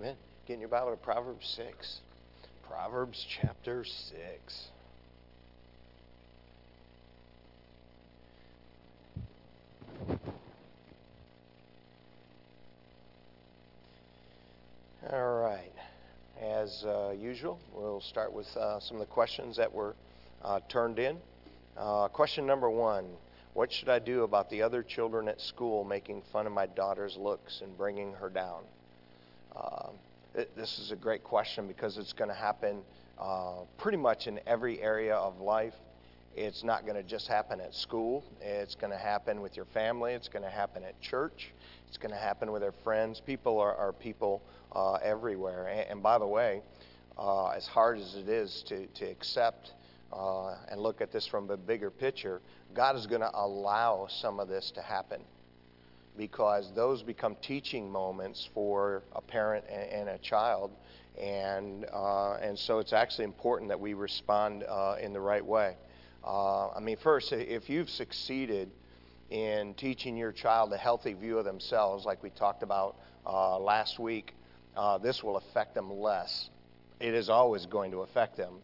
Amen. Get in your Bible to Proverbs 6. Proverbs chapter 6. All right. As uh, usual, we'll start with uh, some of the questions that were uh, turned in. Uh, question number one What should I do about the other children at school making fun of my daughter's looks and bringing her down? Um, it, this is a great question because it's going to happen uh, pretty much in every area of life. It's not going to just happen at school. It's going to happen with your family. It's going to happen at church. It's going to happen with our friends. People are, are people uh, everywhere. And, and, by the way, uh, as hard as it is to, to accept uh, and look at this from a bigger picture, God is going to allow some of this to happen because those become teaching moments for a parent and, and a child. And, uh, and so it's actually important that we respond uh, in the right way. Uh, I mean, first, if you've succeeded in teaching your child a healthy view of themselves, like we talked about uh, last week, uh, this will affect them less. It is always going to affect them,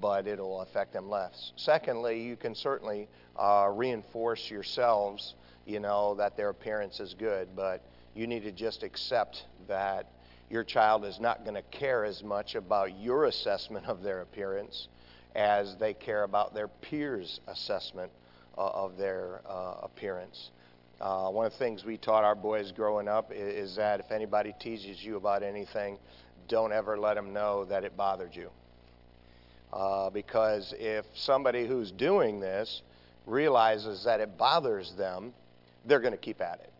but it'll affect them less. Secondly, you can certainly uh, reinforce yourselves, you know, that their appearance is good, but you need to just accept that your child is not going to care as much about your assessment of their appearance as they care about their peers' assessment uh, of their uh, appearance. Uh, one of the things we taught our boys growing up is, is, that if anybody teases you about anything, don't ever let them know that it bothered you. Uh, because if somebody who's doing this realizes that it bothers them, they're going to keep at it.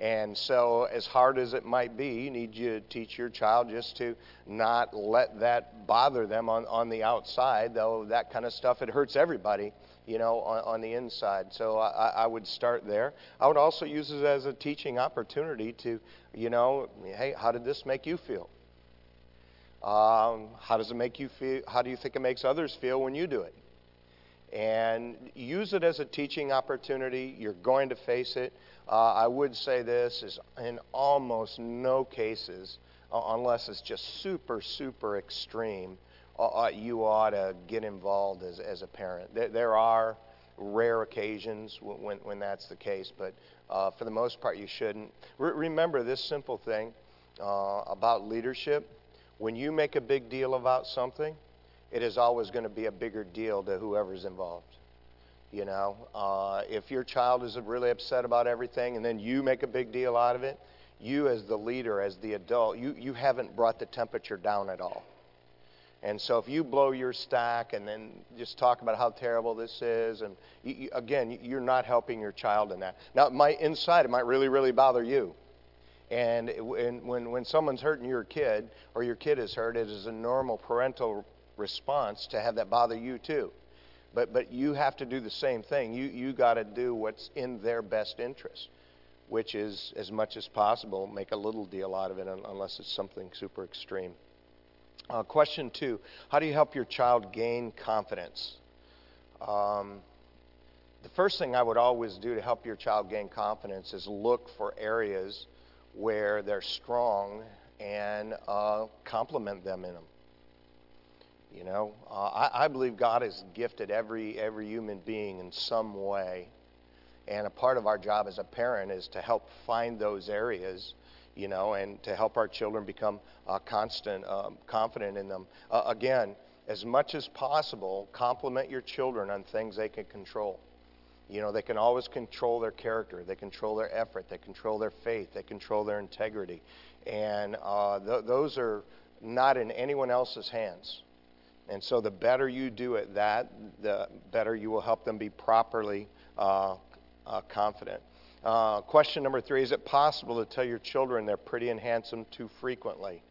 And so, as hard as it might be, you need to teach your child just to not let that bother them on, on the outside, though that kind of stuff, it hurts everybody, you know, on, on the inside. So I, I would start there. I would also use it as a teaching opportunity to, you know, hey, how did this make you feel? Um, how does it make you feel? How do you think it makes others feel when you do it? And use it as a teaching opportunity. You're going to face it. Uh, I would say this is in almost no cases, uh, unless it's just super, super extreme, uh, uh, you ought to get involved as, as a parent. There, there are rare occasions when, when that's the case, but uh, for the most part, you shouldn't. Re- remember this simple thing uh, about leadership when you make a big deal about something, it is always going to be a bigger deal to whoever's involved. You know, uh, if your child is really upset about everything and then you make a big deal out of it, you as the leader, as the adult, you, you haven't brought the temperature down at all. And so if you blow your stack and then just talk about how terrible this is, and you, you, again, you're not helping your child in that. Now, it might, inside, it might really, really bother you. And it, when, when someone's hurting your kid or your kid is hurt, it is a normal parental response to have that bother you too. But, but you have to do the same thing. You, you got to do what's in their best interest, which is, as much as possible, make a little deal out of it unless it's something super extreme. Uh, question two How do you help your child gain confidence? Um, the first thing I would always do to help your child gain confidence is look for areas where they're strong and uh, compliment them in them. You know, uh, I, I believe God has gifted every every human being in some way, and a part of our job as a parent is to help find those areas, you know, and to help our children become uh, constant, um, confident in them. Uh, again, as much as possible, compliment your children on things they can control. You know, they can always control their character, they control their effort, they control their faith, they control their integrity, and uh, th- those are not in anyone else's hands. And so the better you do at that, the better you will help them be properly uh, uh, confident. Uh, question number three Is it possible to tell your children they're pretty and handsome too frequently?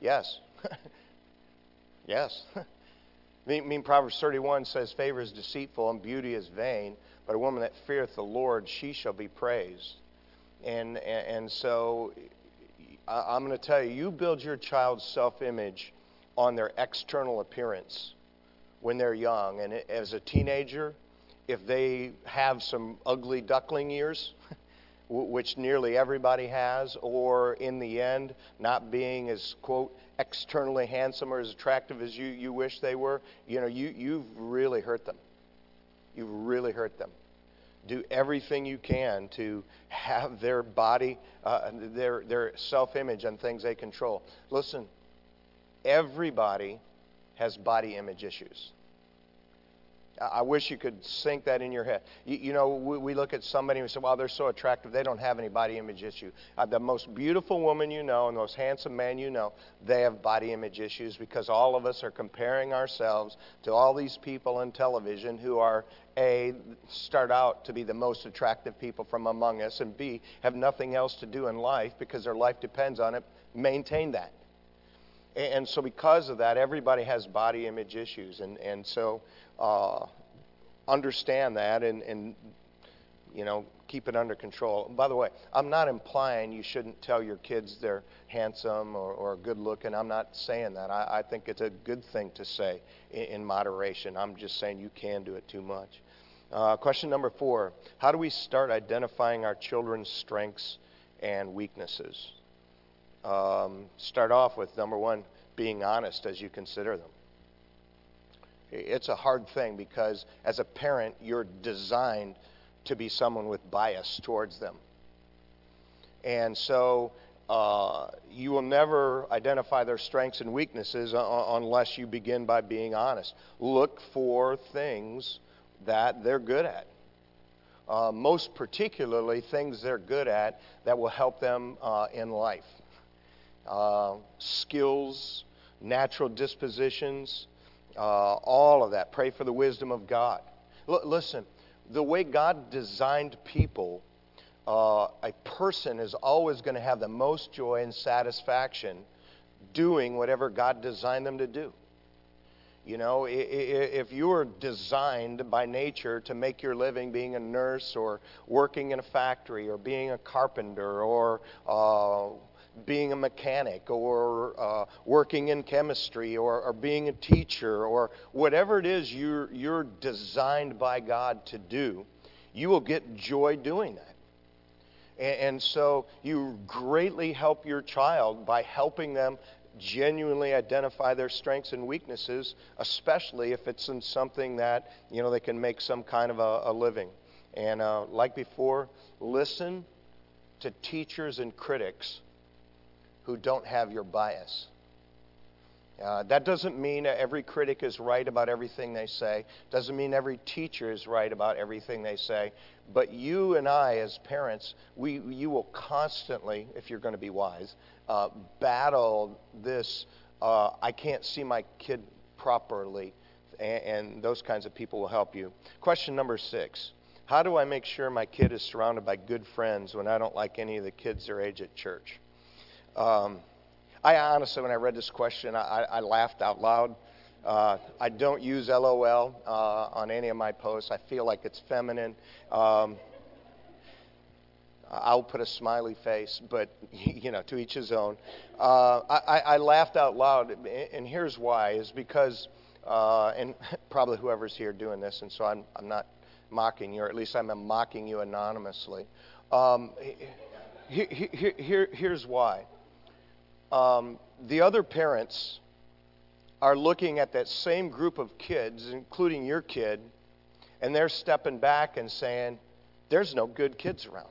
Yes. yes. I mean, Proverbs 31 says, Favor is deceitful and beauty is vain, but a woman that feareth the Lord, she shall be praised. And, and, and so I'm going to tell you, you build your child's self image on their external appearance when they're young. And as a teenager, if they have some ugly duckling ears, which nearly everybody has, or in the end, not being as, quote, externally handsome or as attractive as you, you wish they were, you know, you, you've really hurt them. You've really hurt them. Do everything you can to have their body, uh, their, their self image, and things they control. Listen, everybody has body image issues. I wish you could sink that in your head. You, you know, we, we, look at somebody and we say, well, they're so attractive, they don't have any body image issue. Uh, the most beautiful woman you know and the most handsome man you know, they have body image issues because all of us are comparing ourselves to all these people on television who are, A, start out to be the most attractive people from among us, and B, have nothing else to do in life because their life depends on it, maintain that. And so, because of that, everybody has body image issues. And, and so, uh, understand that and, and, you know, keep it under control. By the way, I'm not implying you shouldn't tell your kids they're handsome or, or good looking. I'm not saying that. I, I think it's a good thing to say in, in moderation. I'm just saying you can do it too much. Uh, question number four How do we start identifying our children's strengths and weaknesses? Um, start off with number one, being honest as you consider them. It's a hard thing because as a parent, you're designed to be someone with bias towards them. And so uh, you will never identify their strengths and weaknesses unless you begin by being honest. Look for things that they're good at. Uh, most particularly, things they're good at that will help them uh, in life uh, skills, natural dispositions, uh, all of that. Pray for the wisdom of God. L- listen, the way God designed people, uh, a person is always going to have the most joy and satisfaction doing whatever God designed them to do. You know, if you are designed by nature to make your living being a nurse or working in a factory or being a carpenter or uh, being a mechanic or uh, working in chemistry or, or, being a teacher or whatever it is you're, you're designed by God to do, you will get joy doing that. And, and so you greatly help your child by helping them genuinely identify their strengths and weaknesses, especially if it's in something that you know they can make some kind of a, a living. And uh, like before, listen to teachers and critics who don't have your bias. Uh, that doesn't mean every critic is right about everything they say. Doesn't mean every teacher is right about everything they say. But you and I, as parents, we, you will constantly, if you're going to be wise, uh, battle this. Uh, I can't see my kid properly, and, and those kinds of people will help you. Question number six: How do I make sure my kid is surrounded by good friends when I don't like any of the kids their age at church? Um, I honestly, when I read this question, I, I laughed out loud. Uh, I don't use LOL uh, on any of my posts. I feel like it's feminine. Um, I'll put a smiley face, but you know, to each his own. Uh, I, I laughed out loud, and here's why: is because, uh, and probably whoever's here doing this, and so I'm, I'm not mocking you, or at least I'm mocking you anonymously. Um, here, here, here, here's why um, the other parents are looking at that same group of kids, including your kid, and they're stepping back and saying, There's no good kids around.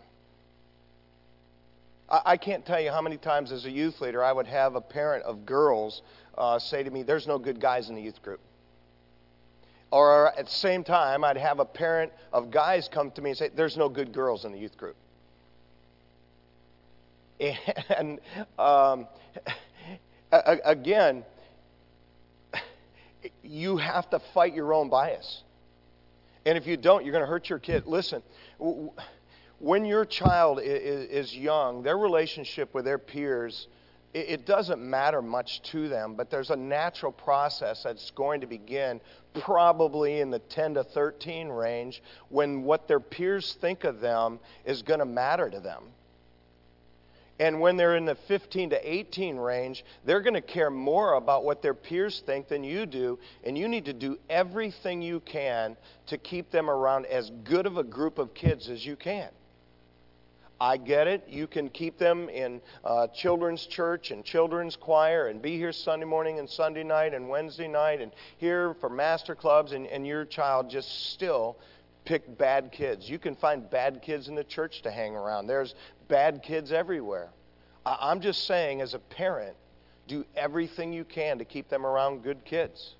I, I can't tell you how many times as a youth leader I would have a parent of girls uh, say to me, There's no good guys in the youth group. Or at the same time, I'd have a parent of guys come to me and say, There's no good girls in the youth group. And um, again, you have to fight your own bias. And if you don't, you're going to hurt your kid. Listen, when your child is young, their relationship with their peers, it doesn't matter much to them, but there's a natural process that's going to begin probably in the 10 to 13 range when what their peers think of them is going to matter to them. And when they're in the 15 to 18 range, they're going to care more about what their peers think than you do. And you need to do everything you can to keep them around as good of a group of kids as you can. I get it. You can keep them in uh, children's church and children's choir and be here Sunday morning and Sunday night and Wednesday night and here for master clubs, and, and your child just still pick bad kids. You can find bad kids in the church to hang around. There's bad kids everywhere. I'm just saying, as a parent, do everything you can to keep them around good kids,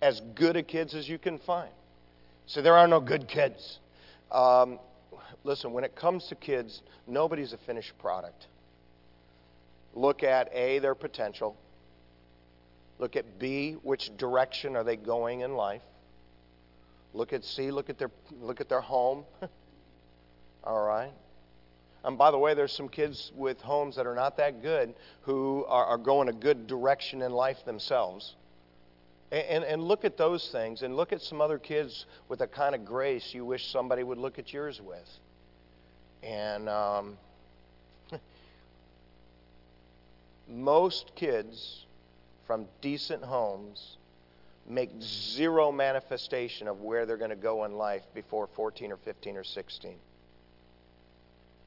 as good a kids as you can find. So there are no good kids. Um, listen, when it comes to kids, nobody's a finished product. Look at A, their potential. Look at B, which direction are they going in life. Look at C, look at their look at their home. All right. And by the way, there's some kids with homes that are not that good who are, are going a good direction in life themselves. And, and, and look at those things and look at some other kids with a kind of grace you wish somebody would look at yours with. And um, most kids from decent homes make zero manifestation of where they're going to go in life before 14 or 15 or 16.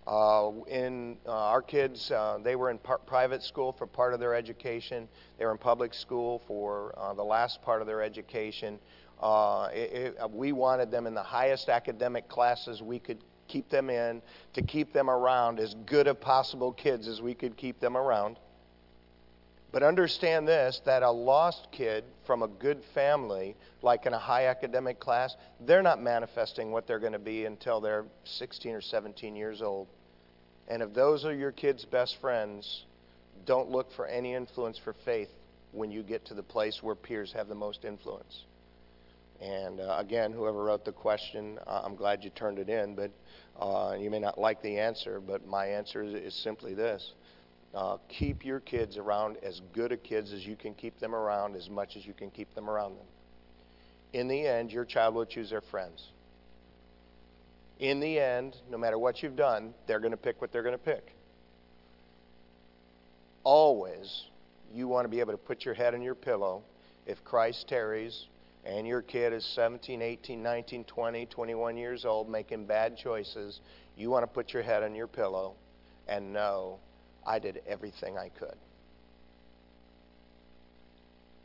Uh, in uh, our kids, uh, they were in par- private school for part of their education. They were in public school for uh, the last part of their education. Uh, it, it, we wanted them in the highest academic classes we could keep them in, to keep them around as good of possible kids as we could keep them around. But understand this that a lost kid from a good family, like in a high academic class, they're not manifesting what they're going to be until they're 16 or 17 years old. And if those are your kids' best friends, don't look for any influence for faith when you get to the place where peers have the most influence. And uh, again, whoever wrote the question, uh, I'm glad you turned it in, but uh, you may not like the answer, but my answer is, is simply this uh, keep your kids around as good a kids as you can keep them around, as much as you can keep them around them. In the end, your child will choose their friends. In the end, no matter what you've done, they're going to pick what they're going to pick. Always, you want to be able to put your head on your pillow if Christ tarries and your kid is 17, 18, 19, 20, 21 years old making bad choices. You want to put your head on your pillow and know I did everything I could.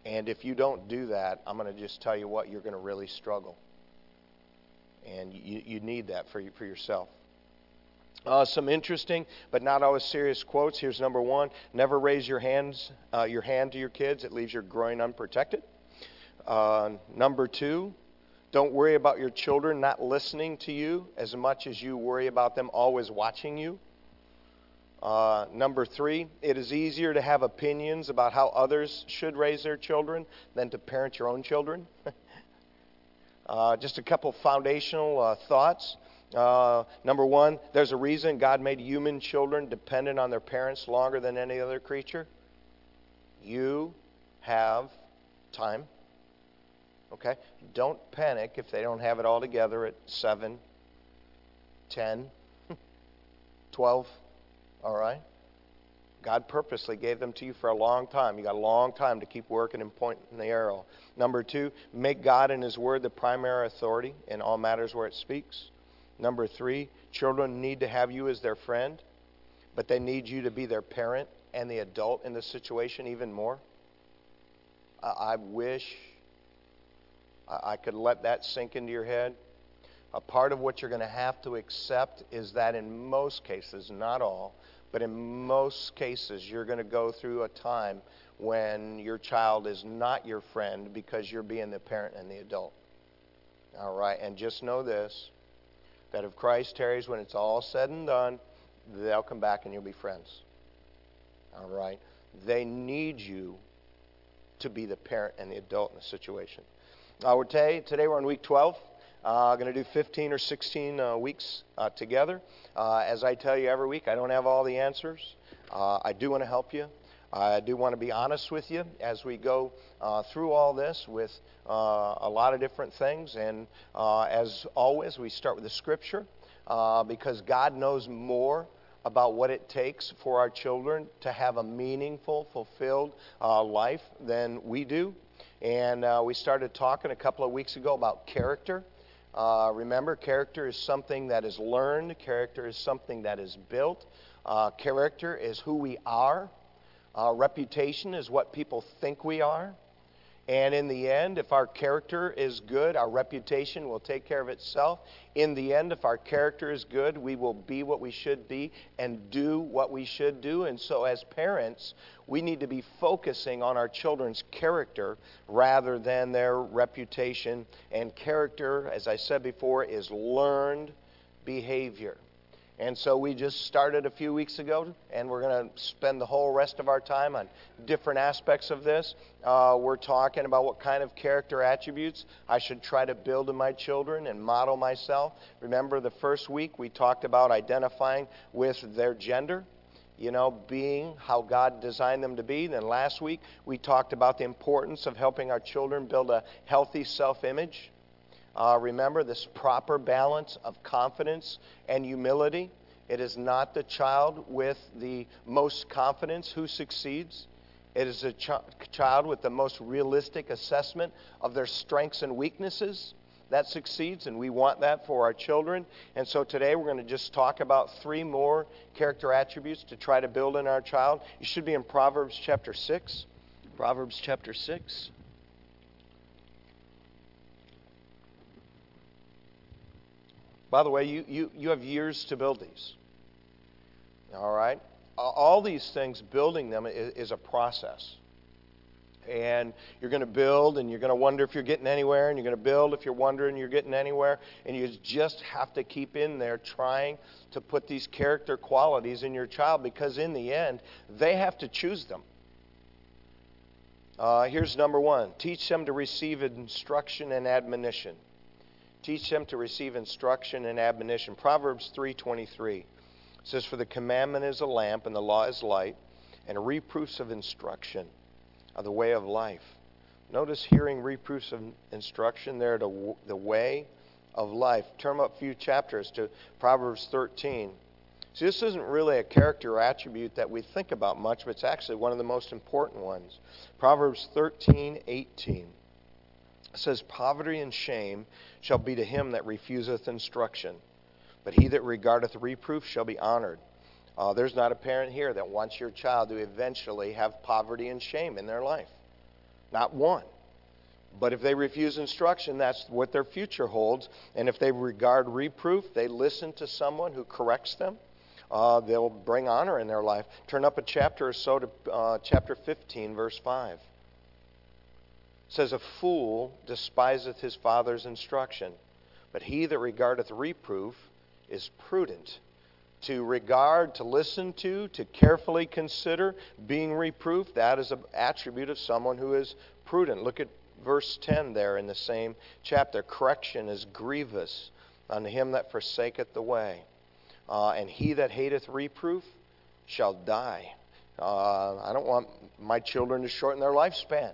And if you don't do that, I'm going to just tell you what, you're going to really struggle. And you, you need that for, you, for yourself. Uh, some interesting but not always serious quotes. Here's number one: Never raise your hands, uh, your hand to your kids. It leaves your groin unprotected. Uh, number two: Don't worry about your children not listening to you as much as you worry about them always watching you. Uh, number three, it is easier to have opinions about how others should raise their children than to parent your own children. uh, just a couple foundational uh, thoughts. Uh, number one, there's a reason God made human children dependent on their parents longer than any other creature. You have time. Okay? Don't panic if they don't have it all together at 7, 10, 12 all right? God purposely gave them to you for a long time. You got a long time to keep working and pointing the arrow. Number two, make God and His Word the primary authority in all matters where it speaks. Number three, children need to have you as their friend, but they need you to be their parent and the adult in the situation even more. I, wish I could let that sink into your head. A part of what you're going to have to accept is that in most cases, not all, but in most cases, you're going to go through a time when your child is not your friend because you're being the parent and the adult. All right, and just know this that if Christ tarries when it's all said and done, they'll come back and you'll be friends. All right? They need you to be the parent and the adult in the situation. Uh, we're today, today we're on week 12. Uh, going to do 15 or 16 uh, weeks uh, together. Uh, as I tell you every week, I don't have all the answers. Uh, I do want to help you. I do want to be honest with you as we go uh, through all this with a lot of different things. And as always, we start with the scripture because God knows more about what it takes for our children to have a meaningful, fulfilled life than we do. And we started talking a couple of weeks ago about character. Uh, remember, character is something that is learned, character is something that is built, uh, character is who we are, uh, reputation is what people think we are. And in the end, if our character is good, our reputation will take care of itself. In the end, if our character is good, we will be what we should be and do what we should do. And so, as parents, we need to be focusing on our children's character rather than their reputation. And character, as I said before, is learned behavior. And so we just started a few weeks ago, and we're going to spend the whole rest of our time on different aspects of this. Uh, we're talking about what kind of character attributes I should try to build in my children and model myself. Remember, the first week we talked about identifying with their gender, you know, being how God designed them to be. Then last week we talked about the importance of helping our children build a healthy self image. Uh, remember this proper balance of confidence and humility. It is not the child with the most confidence who succeeds. It is a ch- child with the most realistic assessment of their strengths and weaknesses that succeeds, and we want that for our children. And so today we're going to just talk about three more character attributes to try to build in our child. You should be in Proverbs chapter 6. Proverbs chapter 6. By the way, you, you, you have years to build these. All right? All these things, building them is, is a process. And you're going to build, and you're going to wonder if you're getting anywhere, and you're going to build if you're wondering you're getting anywhere. And you just have to keep in there trying to put these character qualities in your child because, in the end, they have to choose them. Uh, here's number one teach them to receive instruction and admonition. Teach them to receive instruction and admonition. Proverbs 3:23 says, "For the commandment is a lamp, and the law is light, and reproofs of instruction are the way of life." Notice hearing reproofs of instruction there, to the way of life. Turn up a few chapters to Proverbs 13. See, this isn't really a character or attribute that we think about much, but it's actually one of the most important ones. Proverbs 13:18 says, Poverty and shame shall be to him that refuseth instruction, but he that regardeth reproof shall be honored. Uh, there's not a parent here that wants your child to eventually have poverty and shame in their life. Not one. But if they refuse instruction, that's what their future holds. And if they regard reproof, they listen to someone who corrects them, uh, they'll bring honor in their life. Turn up a chapter or so to uh, chapter 15, verse 5 says, A fool despiseth his father's instruction, but he that regardeth reproof is prudent. To regard, to listen to, to carefully consider being reproved, that is an attribute of someone who is prudent. Look at verse 10 there in the same chapter. Correction is grievous unto him that forsaketh the way. Uh, and he that hateth reproof shall die. Uh, I don't want my children to shorten their lifespan.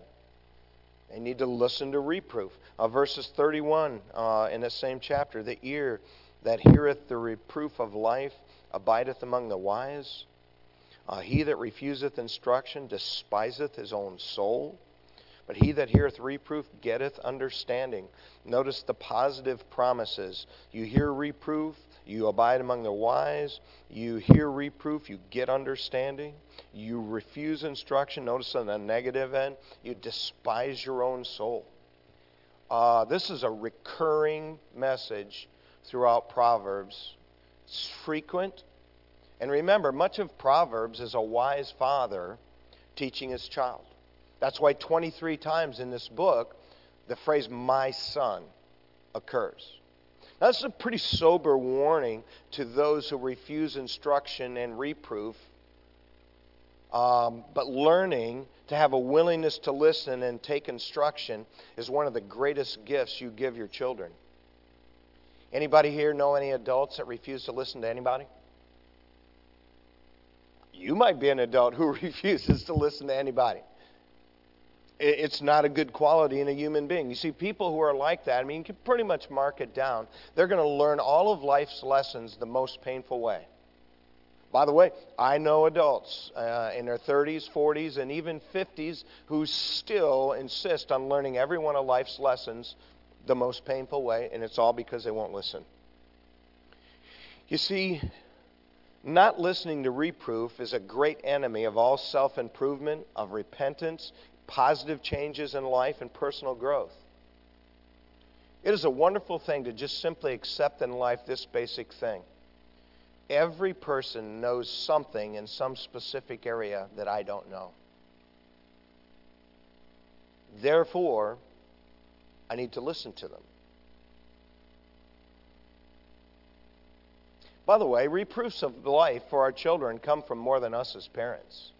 They need to listen to reproof. Uh, verses 31 uh, in the same chapter The ear that heareth the reproof of life abideth among the wise. Uh, he that refuseth instruction despiseth his own soul. But he that heareth reproof getteth understanding. Notice the positive promises. You hear reproof, you abide among the wise. You hear reproof. You get understanding. You refuse instruction. Notice on the negative end, you despise your own soul. Uh, this is a recurring message throughout Proverbs. It's frequent. And remember, much of Proverbs is a wise father teaching his child. That's why 23 times in this book, the phrase, my son, occurs. That's a pretty sober warning to those who refuse instruction and reproof. Um, but learning to have a willingness to listen and take instruction is one of the greatest gifts you give your children. Anybody here know any adults that refuse to listen to anybody? You might be an adult who refuses to listen to anybody it's not a good quality in a human being. You see, people who are like that, I mean, you can pretty much mark it down. They're going to learn all of life's lessons the most painful way. By the way, I know adults uh, in their 30s, 40s, and even 50s who still insist on learning every one of life's lessons the most painful way, and it's all because they won't listen. You see, not listening to reproof is a great enemy of all self improvement, of repentance, positive changes in life, and personal growth. It is a wonderful thing to just simply accept in life this basic thing. Every person knows something in some specific area that I don't know. Therefore, I need to listen to them. By the way, reproofs of life for our children come from more than us as parents.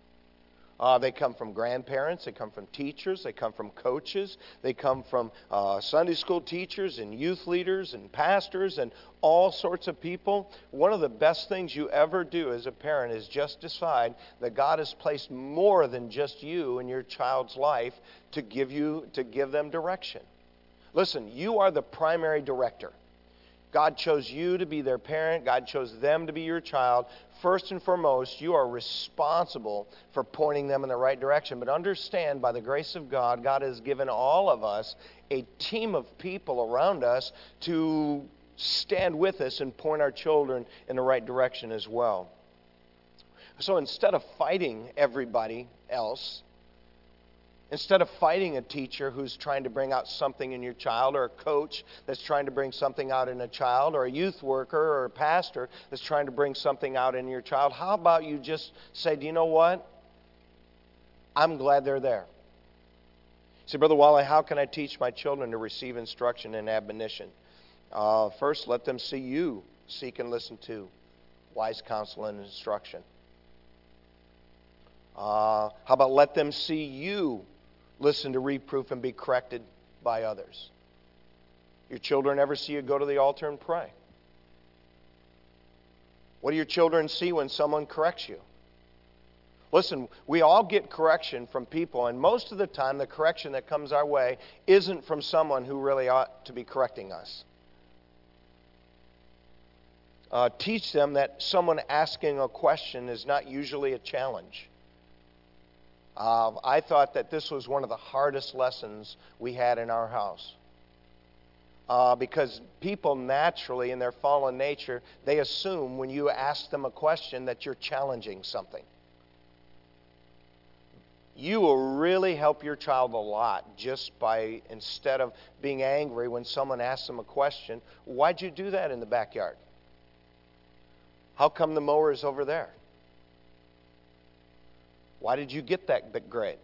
Uh, they come from grandparents, they come from teachers, they come from coaches, they come from uh, Sunday school teachers and youth leaders and pastors and all sorts of people. One of the best things you ever do as a parent is just decide that God has placed more than just you in your child's life to give you to give them direction. Listen, you are the primary director. God chose you to be their parent. God chose them to be your child. First and foremost, you are responsible for pointing them in the right direction. But understand, by the grace of God, God has given all of us a team of people around us to stand with us and point our children in the right direction as well. So instead of fighting everybody else, Instead of fighting a teacher who's trying to bring out something in your child, or a coach that's trying to bring something out in a child, or a youth worker or a pastor that's trying to bring something out in your child, how about you just say, Do you know what? I'm glad they're there. See, Brother Wally, how can I teach my children to receive instruction and admonition? Uh, first, let them see you seek and listen to wise counsel and instruction. Uh, how about let them see you listen to reproof and be corrected by others. Your children ever see you go to the altar and pray? What do your children see when someone corrects you? Listen, we all get correction from people, and most of the time, the correction that comes our way isn't from someone who really ought to be correcting us. Uh, teach them that someone asking a question is not usually a challenge. Uh, I thought that this was one of the hardest lessons we had in our house. Uh, because people naturally, in their fallen nature, they assume when you ask them a question that you're challenging something. You will really help your child a lot just by, instead of being angry when someone asks them a question, why'd you do that in the backyard? How come the mower is over there? Why did you get that grade?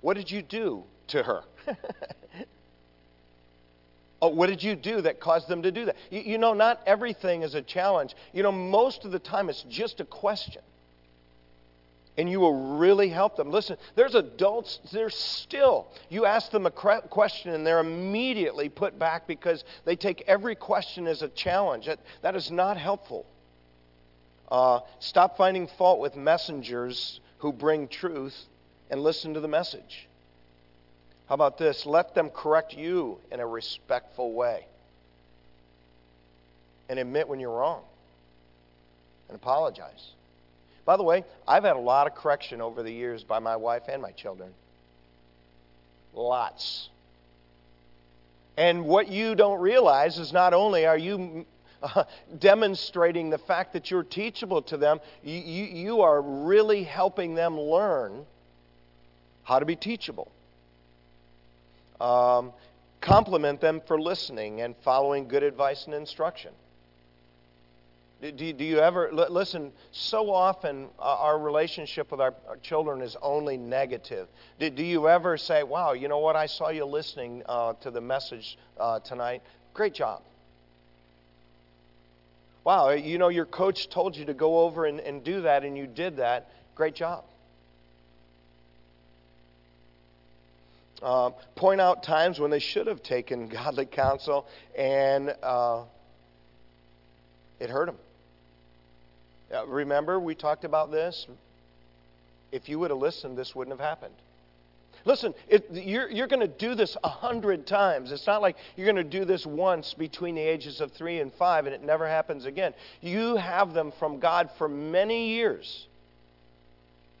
What did you do to her? oh, what did you do that caused them to do that? You, you, know, not everything is a challenge. You know, most of the time it's just a question. And you will really help them. Listen, there's adults, they're still, you ask them a question and they're immediately put back because they take every question as a challenge. That, that is not helpful. Uh, stop finding fault with messengers who bring truth and listen to the message. How about this? Let them correct you in a respectful way. And admit when you're wrong. And apologize. By the way, I've had a lot of correction over the years by my wife and my children. Lots. And what you don't realize is not only are you uh, demonstrating the fact that you're teachable to them, you, you, are really helping them learn how to be teachable. Um, compliment them for listening and following good advice and instruction. Do, do you ever listen? So often, uh, our relationship with our, our, children is only negative. Do, do, you ever say, Wow, you know what? I saw you listening uh, to the message uh, tonight. Great job. Wow, you know, your coach told you to go over and, and do that, and you did that. Great job. Uh, point out times when they should have taken godly counsel and uh, it hurt them. Uh, remember, we talked about this? If you would have listened, this wouldn't have happened. Listen, it, you're, you're going to do this a hundred times. It's not like you're going to do this once between the ages of three and five and it never happens again. You have them from God for many years.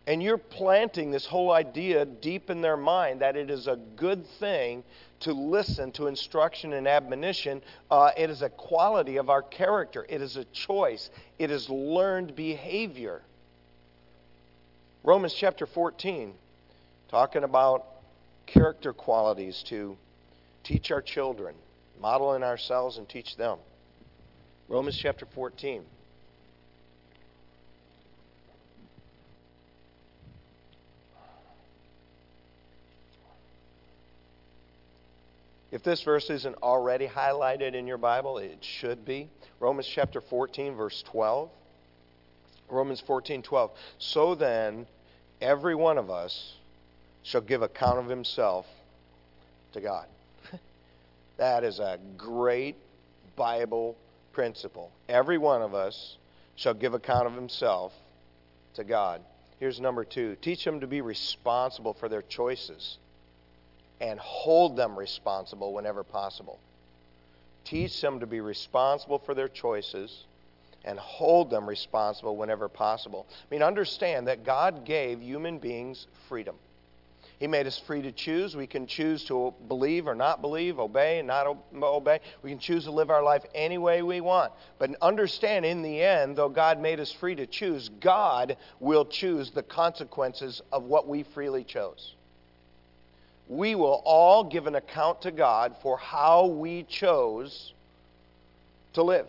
And you're planting this whole idea deep in their mind that it is a good thing to listen to instruction and admonition. Uh, it is a quality of our character, it is a choice, it is learned behavior. Romans chapter 14, talking about character qualities to teach our children, model in ourselves and teach them. Romans chapter 14. If this verse isn't already highlighted in your Bible, it should be. Romans chapter 14, verse 12. Romans 14, 12. So then, every one of us shall give account of himself to God. that is a great Bible principle. Every one of us shall give account of himself to God. Here's number two teach them to be responsible for their choices and hold them responsible whenever possible. Teach them to be responsible for their choices and hold them responsible whenever possible. I mean, understand that God gave human beings freedom. He made us free to choose. We can choose to believe or not believe, obey and not obey. We can choose to live our life any way we want. But understand, in the end, though God made us free to choose, God will choose the consequences of what we freely chose we will all give an account to God for how we chose to live.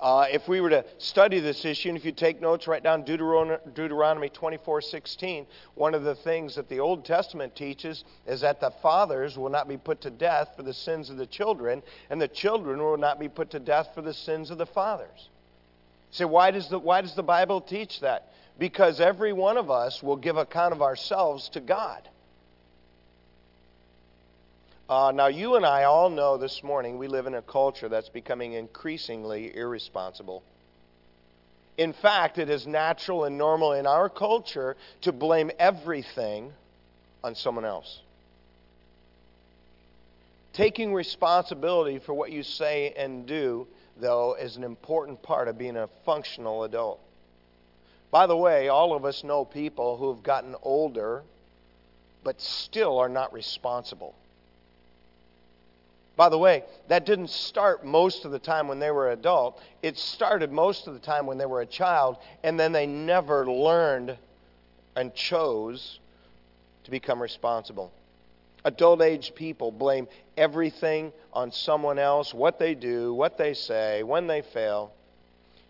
Uh, if we were to study this issue, and if you take notes, write down Deuteronomy 24:16. One of the things that the Old Testament teaches is that the fathers will not be put to death for the sins of the children, and the children will not be put to death for the sins of the fathers. say, why does the why does the Bible teach that? because every one of us will give account of ourselves to God. Uh, now, you and I all know this morning we live in a culture that's becoming increasingly irresponsible. In fact, it is natural and normal in our culture to blame everything on someone else. Taking responsibility for what you say and do, though, is an important part of being a functional adult. By the way, all of us know people who have gotten older but still are not responsible. By the way, that didn't start most of the time when they were adult. It started most of the time when they were a child, and then they never learned and chose to become responsible. Adult age people blame everything on someone else what they do, what they say, when they fail.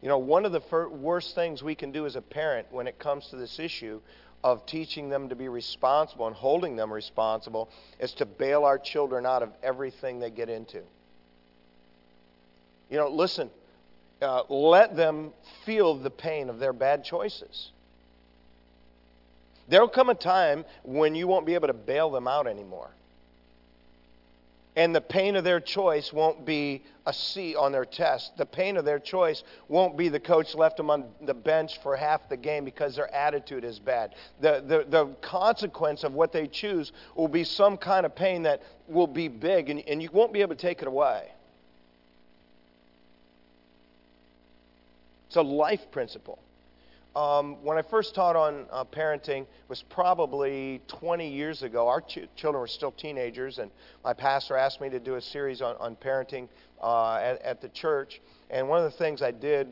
You know, one of the fir- worst things we can do as a parent when it comes to this issue of teaching them to be responsible and holding them responsible is to bail our children out of everything they get into. You know, listen, uh, let them feel the pain of their bad choices. There'll come a time when you won't be able to bail them out anymore and the pain of their choice won't be a C on their test. The pain of their choice won't be the coach left them on the bench for half the game because their attitude is bad. The, the, the consequence of what they choose will be some kind of pain that will be big, and, and you won't be able to take it away. It's a life principle. Um, when I first taught on uh, parenting was probably 20 years ago. Our ch- children were still teenagers, and my pastor asked me to do a series on, on parenting uh, at, at, the church. And one of the things I did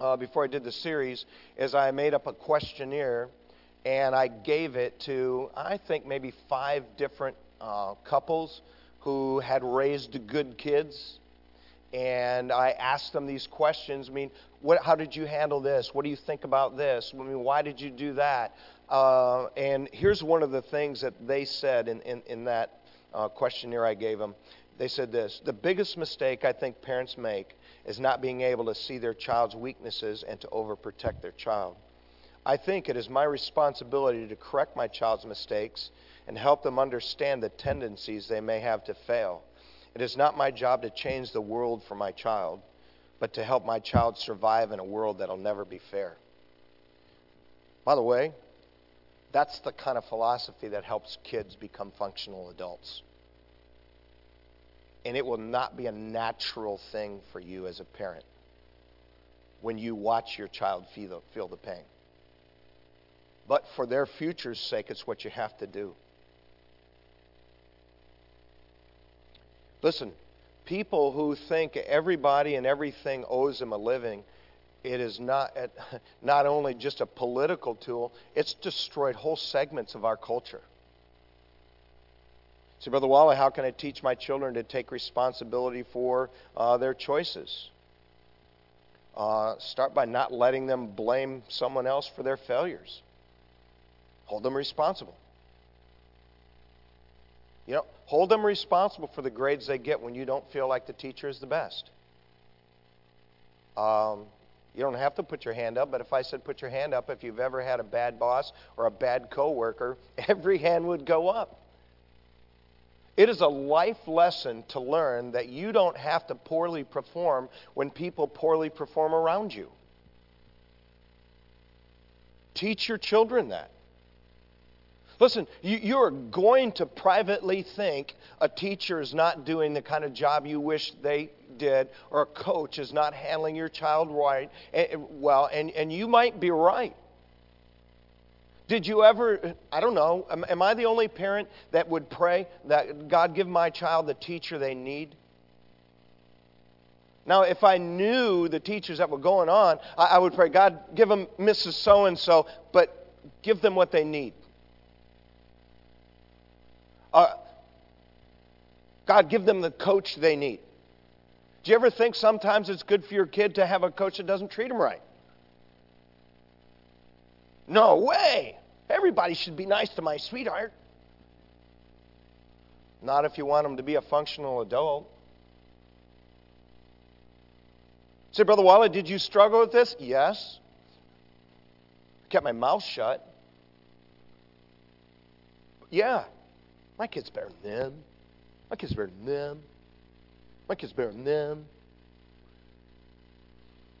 uh, before I did the series is I made up a questionnaire, and I gave it to I think maybe five different uh, couples who had raised good kids and I asked them these questions. I mean, what, how did you handle this? What do you think about this? I mean, why did you do that? Uh, and here's one of the things that they said in, in, in that uh, questionnaire I gave them. They said this The biggest mistake I think parents make is not being able to see their child's weaknesses and to overprotect their child. I think it is my responsibility to correct my child's mistakes and help them understand the tendencies they may have to fail. It is not my job to change the world for my child, but to help my child survive in a world that'll never be fair. By the way, that's the kind of philosophy that helps kids become functional adults. And it will not be a natural thing for you as a parent. when you watch your child feel the, feel the pain. But for their future's sake, it's what you have to do. Listen, people who think everybody and everything owes them a living, it is not, not only just a political tool, it's destroyed whole segments of our culture. See, Brother Wally, how can I teach my children to take responsibility for uh, their choices? Uh, start by not letting them blame someone else for their failures. Hold them responsible. You know, hold them responsible for the grades they get when you don't feel like the teacher is the best. Um, you don't have to put your hand up, but if I said put your hand up if you've ever had a bad boss or a bad coworker, every hand would go up. It is a life lesson to learn that you don't have to poorly perform when people poorly perform around you. Teach your children that. Listen, you, are going to privately think a teacher is not doing the kind of job you wish they did, or a coach is not handling your child right, and, well, and, and you might be right. Did you ever, I don't know, am, am I the only parent that would pray that God give my child the teacher they need? Now, if I knew the teachers that were going on, I, I would pray, God, give them Mrs. So and so, but give them what they need. Uh, God, give them the coach they need. Do you ever think sometimes it's good for your kid to have a coach that doesn't treat them right? No way. Everybody should be nice to my sweetheart. Not if you want them to be a functional adult. Say, Brother Wally, did you struggle with this? Yes. I kept my mouth shut. Yeah. My kid's better than them. My kid's better than them. My kid's better than them.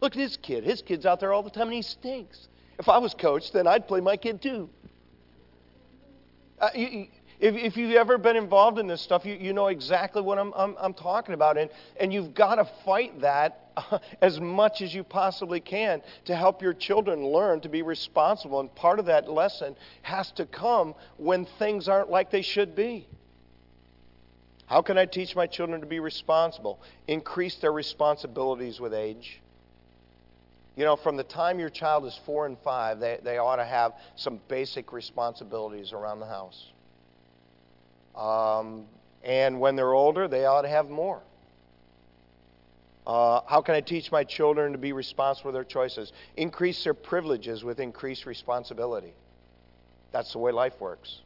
Look at his kid. His kid's out there all the time and he stinks. If I was coach, then I'd play my kid too. Uh, you, if, if you've ever been involved in this stuff, you, you know exactly what I'm, I'm, I'm talking about. And, and you've got to fight that as much as you possibly can to help your children learn to be responsible. And part of that lesson has to come when things aren't like they should be. How can I teach my children to be responsible? Increase their responsibilities with age. You know, from the time your child is four and five, they, they ought to have some basic responsibilities around the house. Um, and when they're older, they ought to have more. Uh, how can I teach my children to be responsible for their choices? Increase their privileges with increased responsibility. That's the way life works.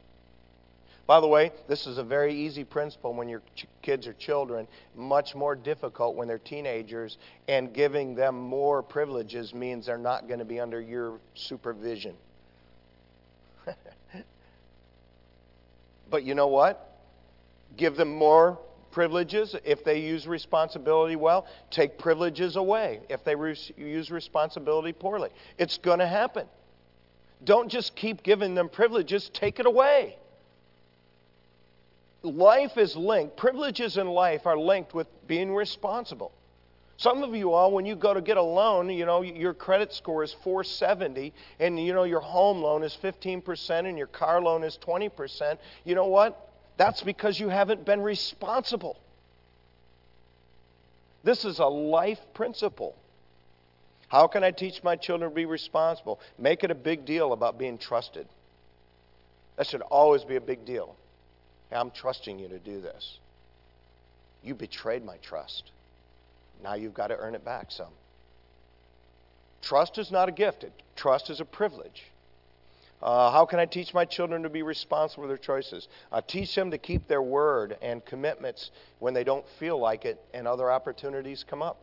By the way, this is a very easy principle when your ch- kids are children, much more difficult when they're teenagers, and giving them more privileges means they're not going to be under your supervision. but you know what? Give them more privileges if they use responsibility well, take privileges away if they re- use responsibility poorly. It's going to happen. Don't just keep giving them privileges, take it away life is linked, privileges in life are linked with being responsible. Some of you all, when you go to get a loan, you know, your credit score is 470, and you know, your home loan is 15%, and your car loan is 20%. You know what? That's because you haven't been responsible. This is a life principle. How can I teach my children to be responsible? Make it a big deal about being trusted. That should always be a big deal. I'm trusting you to do this. You betrayed my trust. Now you've got to earn it back some. Trust is not a gift, trust is a privilege. Uh, how can I teach my children to be responsible for their choices? Uh, teach them to keep their word and commitments when they don't feel like it and other opportunities come up.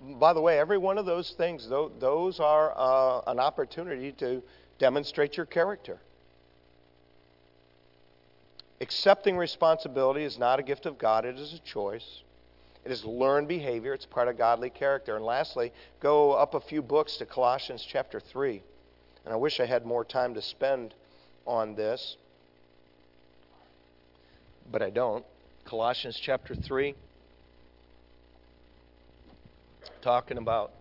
By the way, every one of those things, those are uh, an opportunity to demonstrate your character. Accepting responsibility is not a gift of God, it is a choice. It is learned behavior, it's part of godly character. And lastly, go up a few books to Colossians chapter 3. And I wish I had more time to spend on this, but I don't. Colossians chapter 3 talking about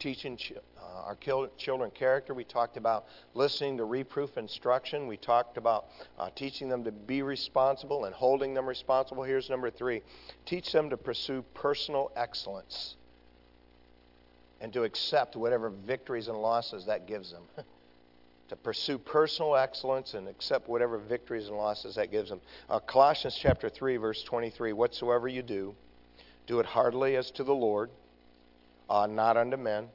teaching uh, our children character. We talked about listening to reproof instruction. We talked about uh, teaching them to be responsible and holding them responsible. Here's number three teach them to pursue personal excellence and to accept whatever victories and losses that gives them. to pursue personal excellence and accept whatever victories and losses that gives them. Uh, Colossians chapter 3, verse 23 Whatsoever you do, do it heartily as to the Lord, uh, not unto men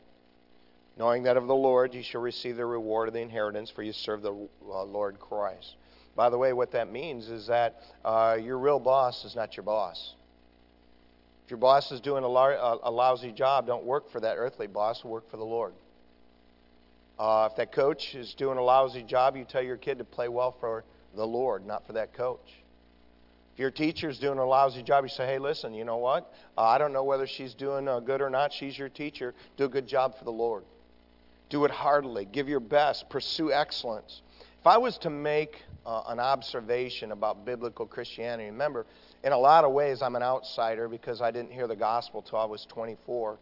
knowing that of the Lord you shall receive the reward of the inheritance, for you serve the uh, Lord Christ. By the way, what that means is that uh, your real boss is not your boss. If your boss is doing a, lar- a lousy job, don't work for that earthly boss, work for the Lord. Uh, if that coach is doing a lousy job, you tell your kid to play well for the Lord, not for that coach. If your teacher is doing a lousy job, you say, hey, listen, you know what? Uh, I don't know whether she's doing uh, good or not. She's your teacher. Do a good job for the Lord. Do it heartily. Give your best. Pursue excellence. If I was to make uh, an observation about biblical Christianity, remember, in a lot of ways, I'm an outsider because I didn't hear the gospel till I was 24.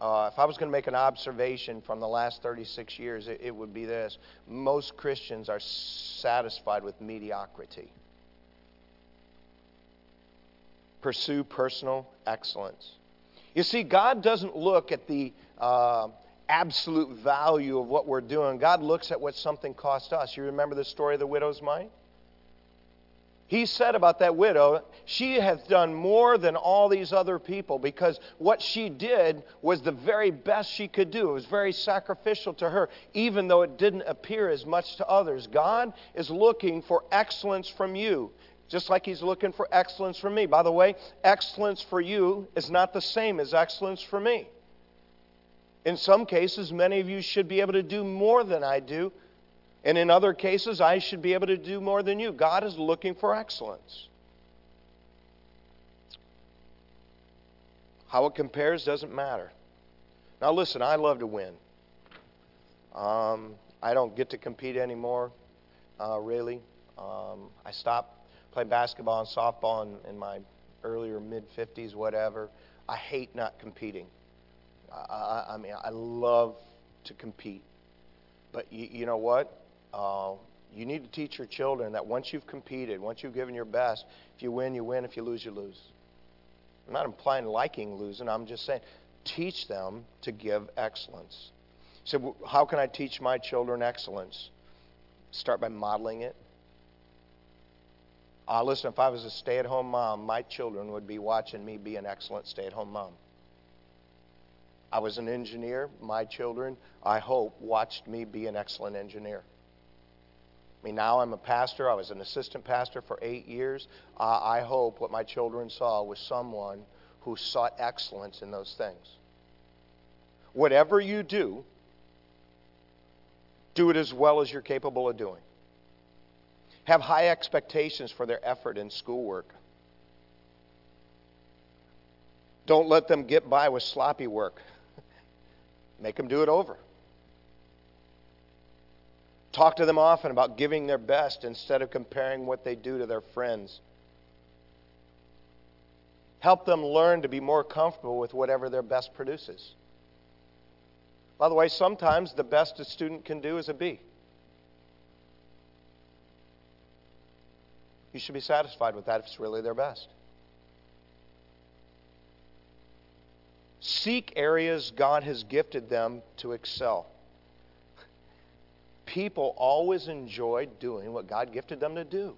Uh, if I was going to make an observation from the last 36 years, it, it would be this most Christians are satisfied with mediocrity. Pursue personal excellence. You see, God doesn't look at the uh, absolute value of what we're doing. God looks at what something cost us. You remember the story of the widow's mite? He said about that widow, she hath done more than all these other people because what she did was the very best she could do. It was very sacrificial to her, even though it didn't appear as much to others. God is looking for excellence from you, just like He's looking for excellence from me. By the way, excellence for you is not the same as excellence for me. In some cases, many of you should be able to do more than I do. And in other cases, I should be able to do more than you. God is looking for excellence. How it compares doesn't matter. Now, listen, I love to win. Um, I don't get to compete anymore, uh, really. Um, I stopped playing basketball and softball in, in my earlier mid 50s, whatever. I hate not competing. I, I mean, I love to compete. But you, you know what? Uh, you need to teach your children that once you've competed, once you've given your best, if you win, you win. If you lose, you lose. I'm not implying liking losing. I'm just saying teach them to give excellence. So, how can I teach my children excellence? Start by modeling it. Uh, listen, if I was a stay at home mom, my children would be watching me be an excellent stay at home mom. I was an engineer. My children, I hope, watched me be an excellent engineer. I mean, now I'm a pastor. I was an assistant pastor for eight years. Uh, I hope what my children saw was someone who sought excellence in those things. Whatever you do, do it as well as you're capable of doing. Have high expectations for their effort in schoolwork. Don't let them get by with sloppy work. Make them do it over. Talk to them often about giving their best instead of comparing what they do to their friends. Help them learn to be more comfortable with whatever their best produces. By the way, sometimes the best a student can do is a B. You should be satisfied with that if it's really their best. Seek areas God has gifted them to excel. People always enjoy doing what God gifted them to do.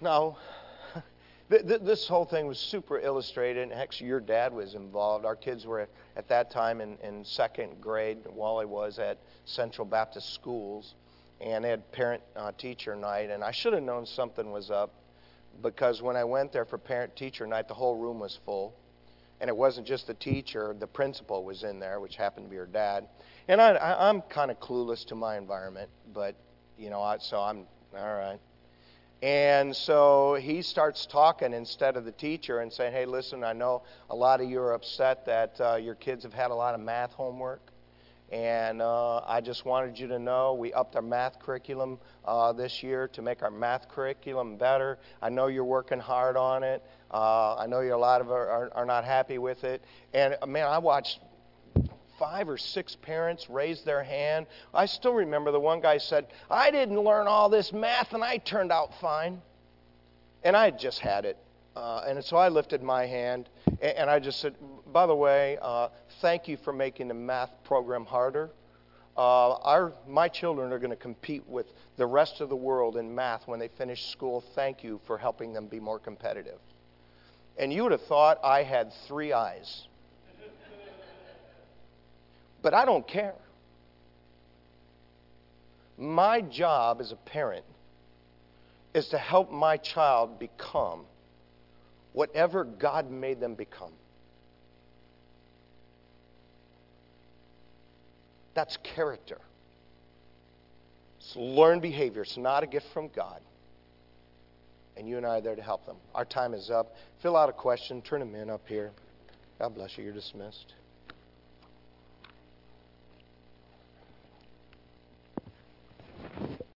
Now, this whole thing was super illustrated, and actually, your dad was involved. Our kids were at that time in, in second grade. Wally was at Central Baptist Schools, and they had parent uh, teacher night. And I should have known something was up because when I went there for parent teacher night, the whole room was full. And it wasn't just the teacher, the principal was in there, which happened to be her dad. And I, I, I'm kind of clueless to my environment, but, you know, I, so I'm, all right. And so he starts talking instead of the teacher and saying, hey, listen, I know a lot of you are upset that uh, your kids have had a lot of math homework. And uh, I just wanted you to know we upped our math curriculum uh, this year to make our math curriculum better. I know you're working hard on it. Uh, I know you a lot of are, are, not happy with it. And man, I watched five or six parents raise their hand. I still remember the one guy said, I didn't learn all this math and I turned out fine. And I just had it. Uh, and so I lifted my hand and, and I just said, By the way, uh, thank you for making the math program harder. Uh, our, my children are going to compete with the rest of the world in math when they finish school. Thank you for helping them be more competitive. And you would have thought I had three eyes. But I don't care. My job as a parent is to help my child become whatever God made them become. That's character. It's learned behavior. It's not a gift from God. And you and I are there to help them. Our time is up. Fill out a question, turn them in up here. God bless you. You're dismissed.